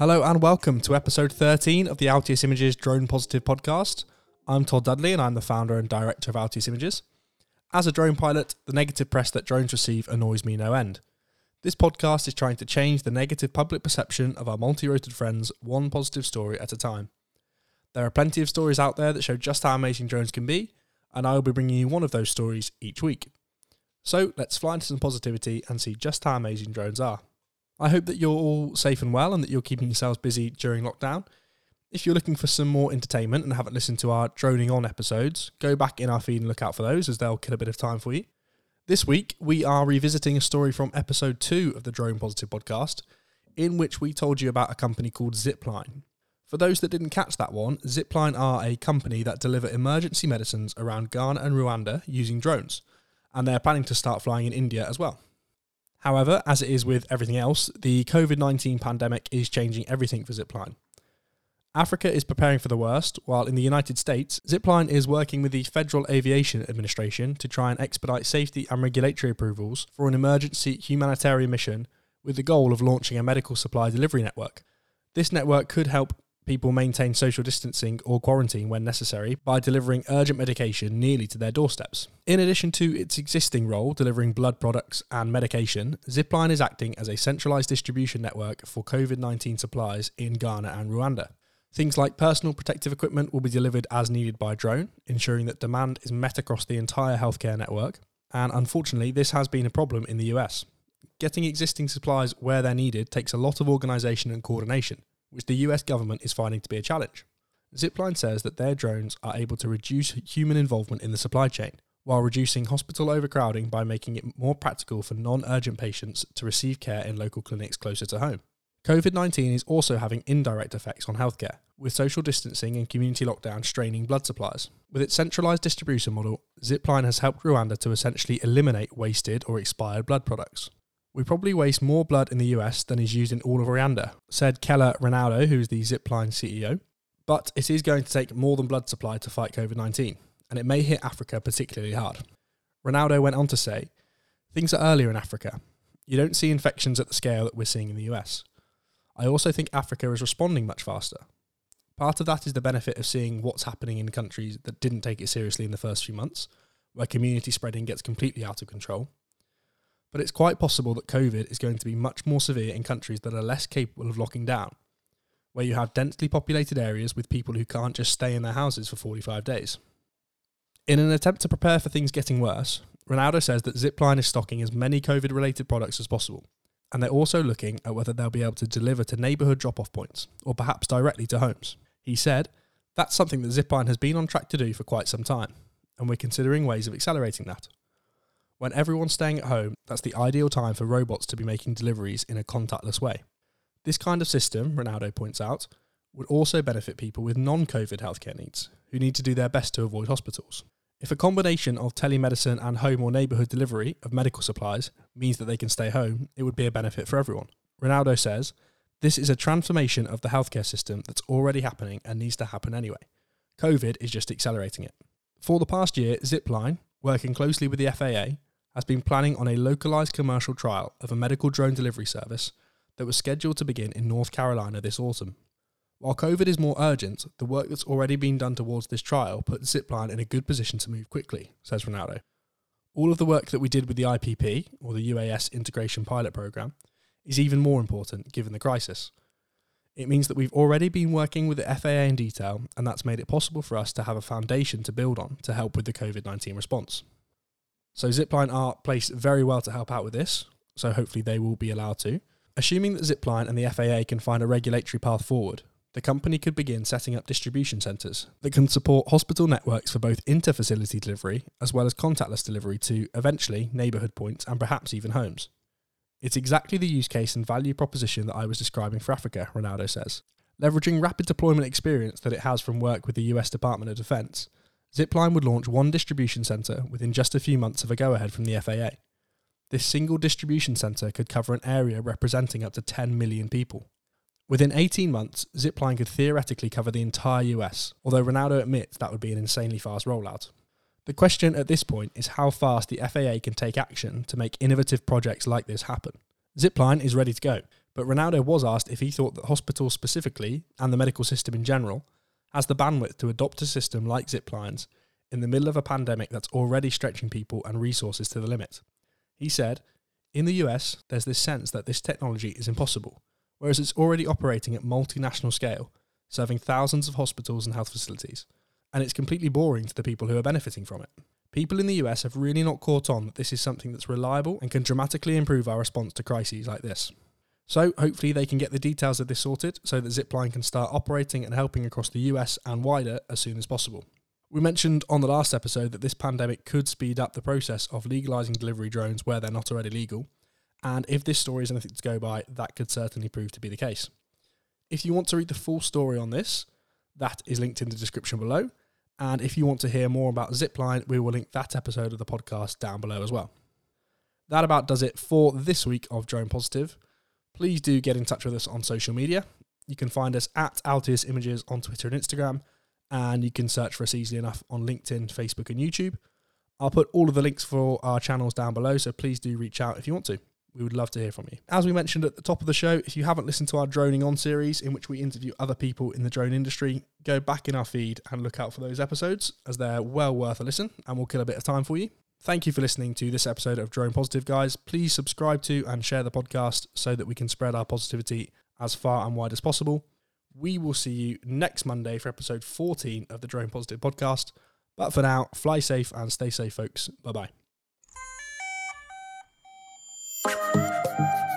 Hello and welcome to episode 13 of the Altius Images Drone Positive podcast. I'm Todd Dudley and I'm the founder and director of Altius Images. As a drone pilot, the negative press that drones receive annoys me no end. This podcast is trying to change the negative public perception of our multi roted friends one positive story at a time. There are plenty of stories out there that show just how amazing drones can be, and I will be bringing you one of those stories each week. So let's fly into some positivity and see just how amazing drones are. I hope that you're all safe and well and that you're keeping yourselves busy during lockdown. If you're looking for some more entertainment and haven't listened to our droning on episodes, go back in our feed and look out for those as they'll kill a bit of time for you. This week, we are revisiting a story from episode two of the Drone Positive podcast, in which we told you about a company called Zipline. For those that didn't catch that one, Zipline are a company that deliver emergency medicines around Ghana and Rwanda using drones, and they're planning to start flying in India as well. However, as it is with everything else, the COVID 19 pandemic is changing everything for Zipline. Africa is preparing for the worst, while in the United States, Zipline is working with the Federal Aviation Administration to try and expedite safety and regulatory approvals for an emergency humanitarian mission with the goal of launching a medical supply delivery network. This network could help people maintain social distancing or quarantine when necessary by delivering urgent medication nearly to their doorsteps. In addition to its existing role delivering blood products and medication, Zipline is acting as a centralised distribution network for COVID 19 supplies in Ghana and Rwanda. Things like personal protective equipment will be delivered as needed by drone, ensuring that demand is met across the entire healthcare network. And unfortunately, this has been a problem in the US. Getting existing supplies where they're needed takes a lot of organisation and coordination, which the US government is finding to be a challenge. Zipline says that their drones are able to reduce human involvement in the supply chain, while reducing hospital overcrowding by making it more practical for non urgent patients to receive care in local clinics closer to home. COVID 19 is also having indirect effects on healthcare, with social distancing and community lockdown straining blood supplies. With its centralised distribution model, Zipline has helped Rwanda to essentially eliminate wasted or expired blood products. We probably waste more blood in the US than is used in all of Rwanda, said Keller Rinaudo, who is the Zipline CEO. But it is going to take more than blood supply to fight COVID 19, and it may hit Africa particularly hard. Rinaudo went on to say, Things are earlier in Africa. You don't see infections at the scale that we're seeing in the US. I also think Africa is responding much faster. Part of that is the benefit of seeing what's happening in countries that didn't take it seriously in the first few months, where community spreading gets completely out of control but it's quite possible that COVID is going to be much more severe in countries that are less capable of locking down, where you have densely populated areas with people who can't just stay in their houses for 45 days. In an attempt to prepare for things getting worse, Rinaudo says that Zipline is stocking as many COVID related products as possible, and they're also looking at whether they'll be able to deliver to neighbourhood drop off points, or perhaps directly to homes. He said, That's something that Zipline has been on track to do for quite some time, and we're considering ways of accelerating that. When everyone's staying at home, that's the ideal time for robots to be making deliveries in a contactless way. This kind of system, Rinaudo points out, would also benefit people with non COVID healthcare needs, who need to do their best to avoid hospitals. If a combination of telemedicine and home or neighbourhood delivery of medical supplies means that they can stay home, it would be a benefit for everyone. Rinaudo says, This is a transformation of the healthcare system that's already happening and needs to happen anyway. COVID is just accelerating it. For the past year, Zipline, working closely with the FAA, has been planning on a localized commercial trial of a medical drone delivery service that was scheduled to begin in North Carolina this autumn. While COVID is more urgent, the work that's already been done towards this trial puts Zipline in a good position to move quickly, says Rinaudo. All of the work that we did with the IPP, or the UAS Integration Pilot Programme, is even more important given the crisis. It means that we've already been working with the FAA in detail, and that's made it possible for us to have a foundation to build on to help with the COVID 19 response. So Zipline are placed very well to help out with this, so hopefully they will be allowed to. Assuming that Zipline and the FAA can find a regulatory path forward, the company could begin setting up distribution centres that can support hospital networks for both inter facility delivery as well as contactless delivery to, eventually, neighbourhood points and perhaps even homes. It's exactly the use case and value proposition that I was describing for Africa, Rinaudo says. Leveraging rapid deployment experience that it has from work with the US Department of Defence, Zipline would launch one distribution centre within just a few months of a go ahead from the FAA. This single distribution centre could cover an area representing up to 10 million people. Within 18 months, Zipline could theoretically cover the entire US, although Rinaudo admits that would be an insanely fast rollout. The question at this point is how fast the FAA can take action to make innovative projects like this happen. Zipline is ready to go, But Rinaudo was asked if he thought that hospitals specifically, and the medical system in general, has the bandwidth to adopt a system like ziplines in the middle of a pandemic that's already stretching people and resources to the limit. He said, In the US, there's this sense that this technology is impossible, whereas it's already operating at multinational scale, serving thousands of hospitals and health facilities, and it's completely boring to the people who are benefiting from it. People in the US have really not caught on that this is something that's reliable and can dramatically improve our response to crises like this. So, hopefully, they can get the details of this sorted so that Zipline can start operating and helping across the US and wider as soon as possible. We mentioned on the last episode that this pandemic could speed up the process of legalising delivery drones where they're not already legal, and if this story is anything to go by, that could certainly prove to be the case. If you want to read the full story on this, that is linked in the description below. And if you want to hear more about Zipline, we will link that episode of the podcast down below as well. That about does it for this week of Drone Positive please do get in touch with us on social media. You can find us at Altius Images on Twitter and Instagram, and you can search for us easily enough on LinkedIn, Facebook, and YouTube. I'll put all of the links for our channels down below, so please do reach out if you want to. We would love to hear from you. As we mentioned at the top of the show, if you haven't listened to our Droning On series, in which we interview other people in the drone industry, go back in our feed and look out for those episodes, as they're well worth a listen and will kill a bit of time for you. Thank you for listening to this episode of Drone Positive, guys. Please subscribe to and share the podcast so that we can spread our positivity as far and wide as possible. We will see you next Monday for episode 14 of the Drone Positive podcast. But for now, fly safe and stay safe, folks. Bye bye.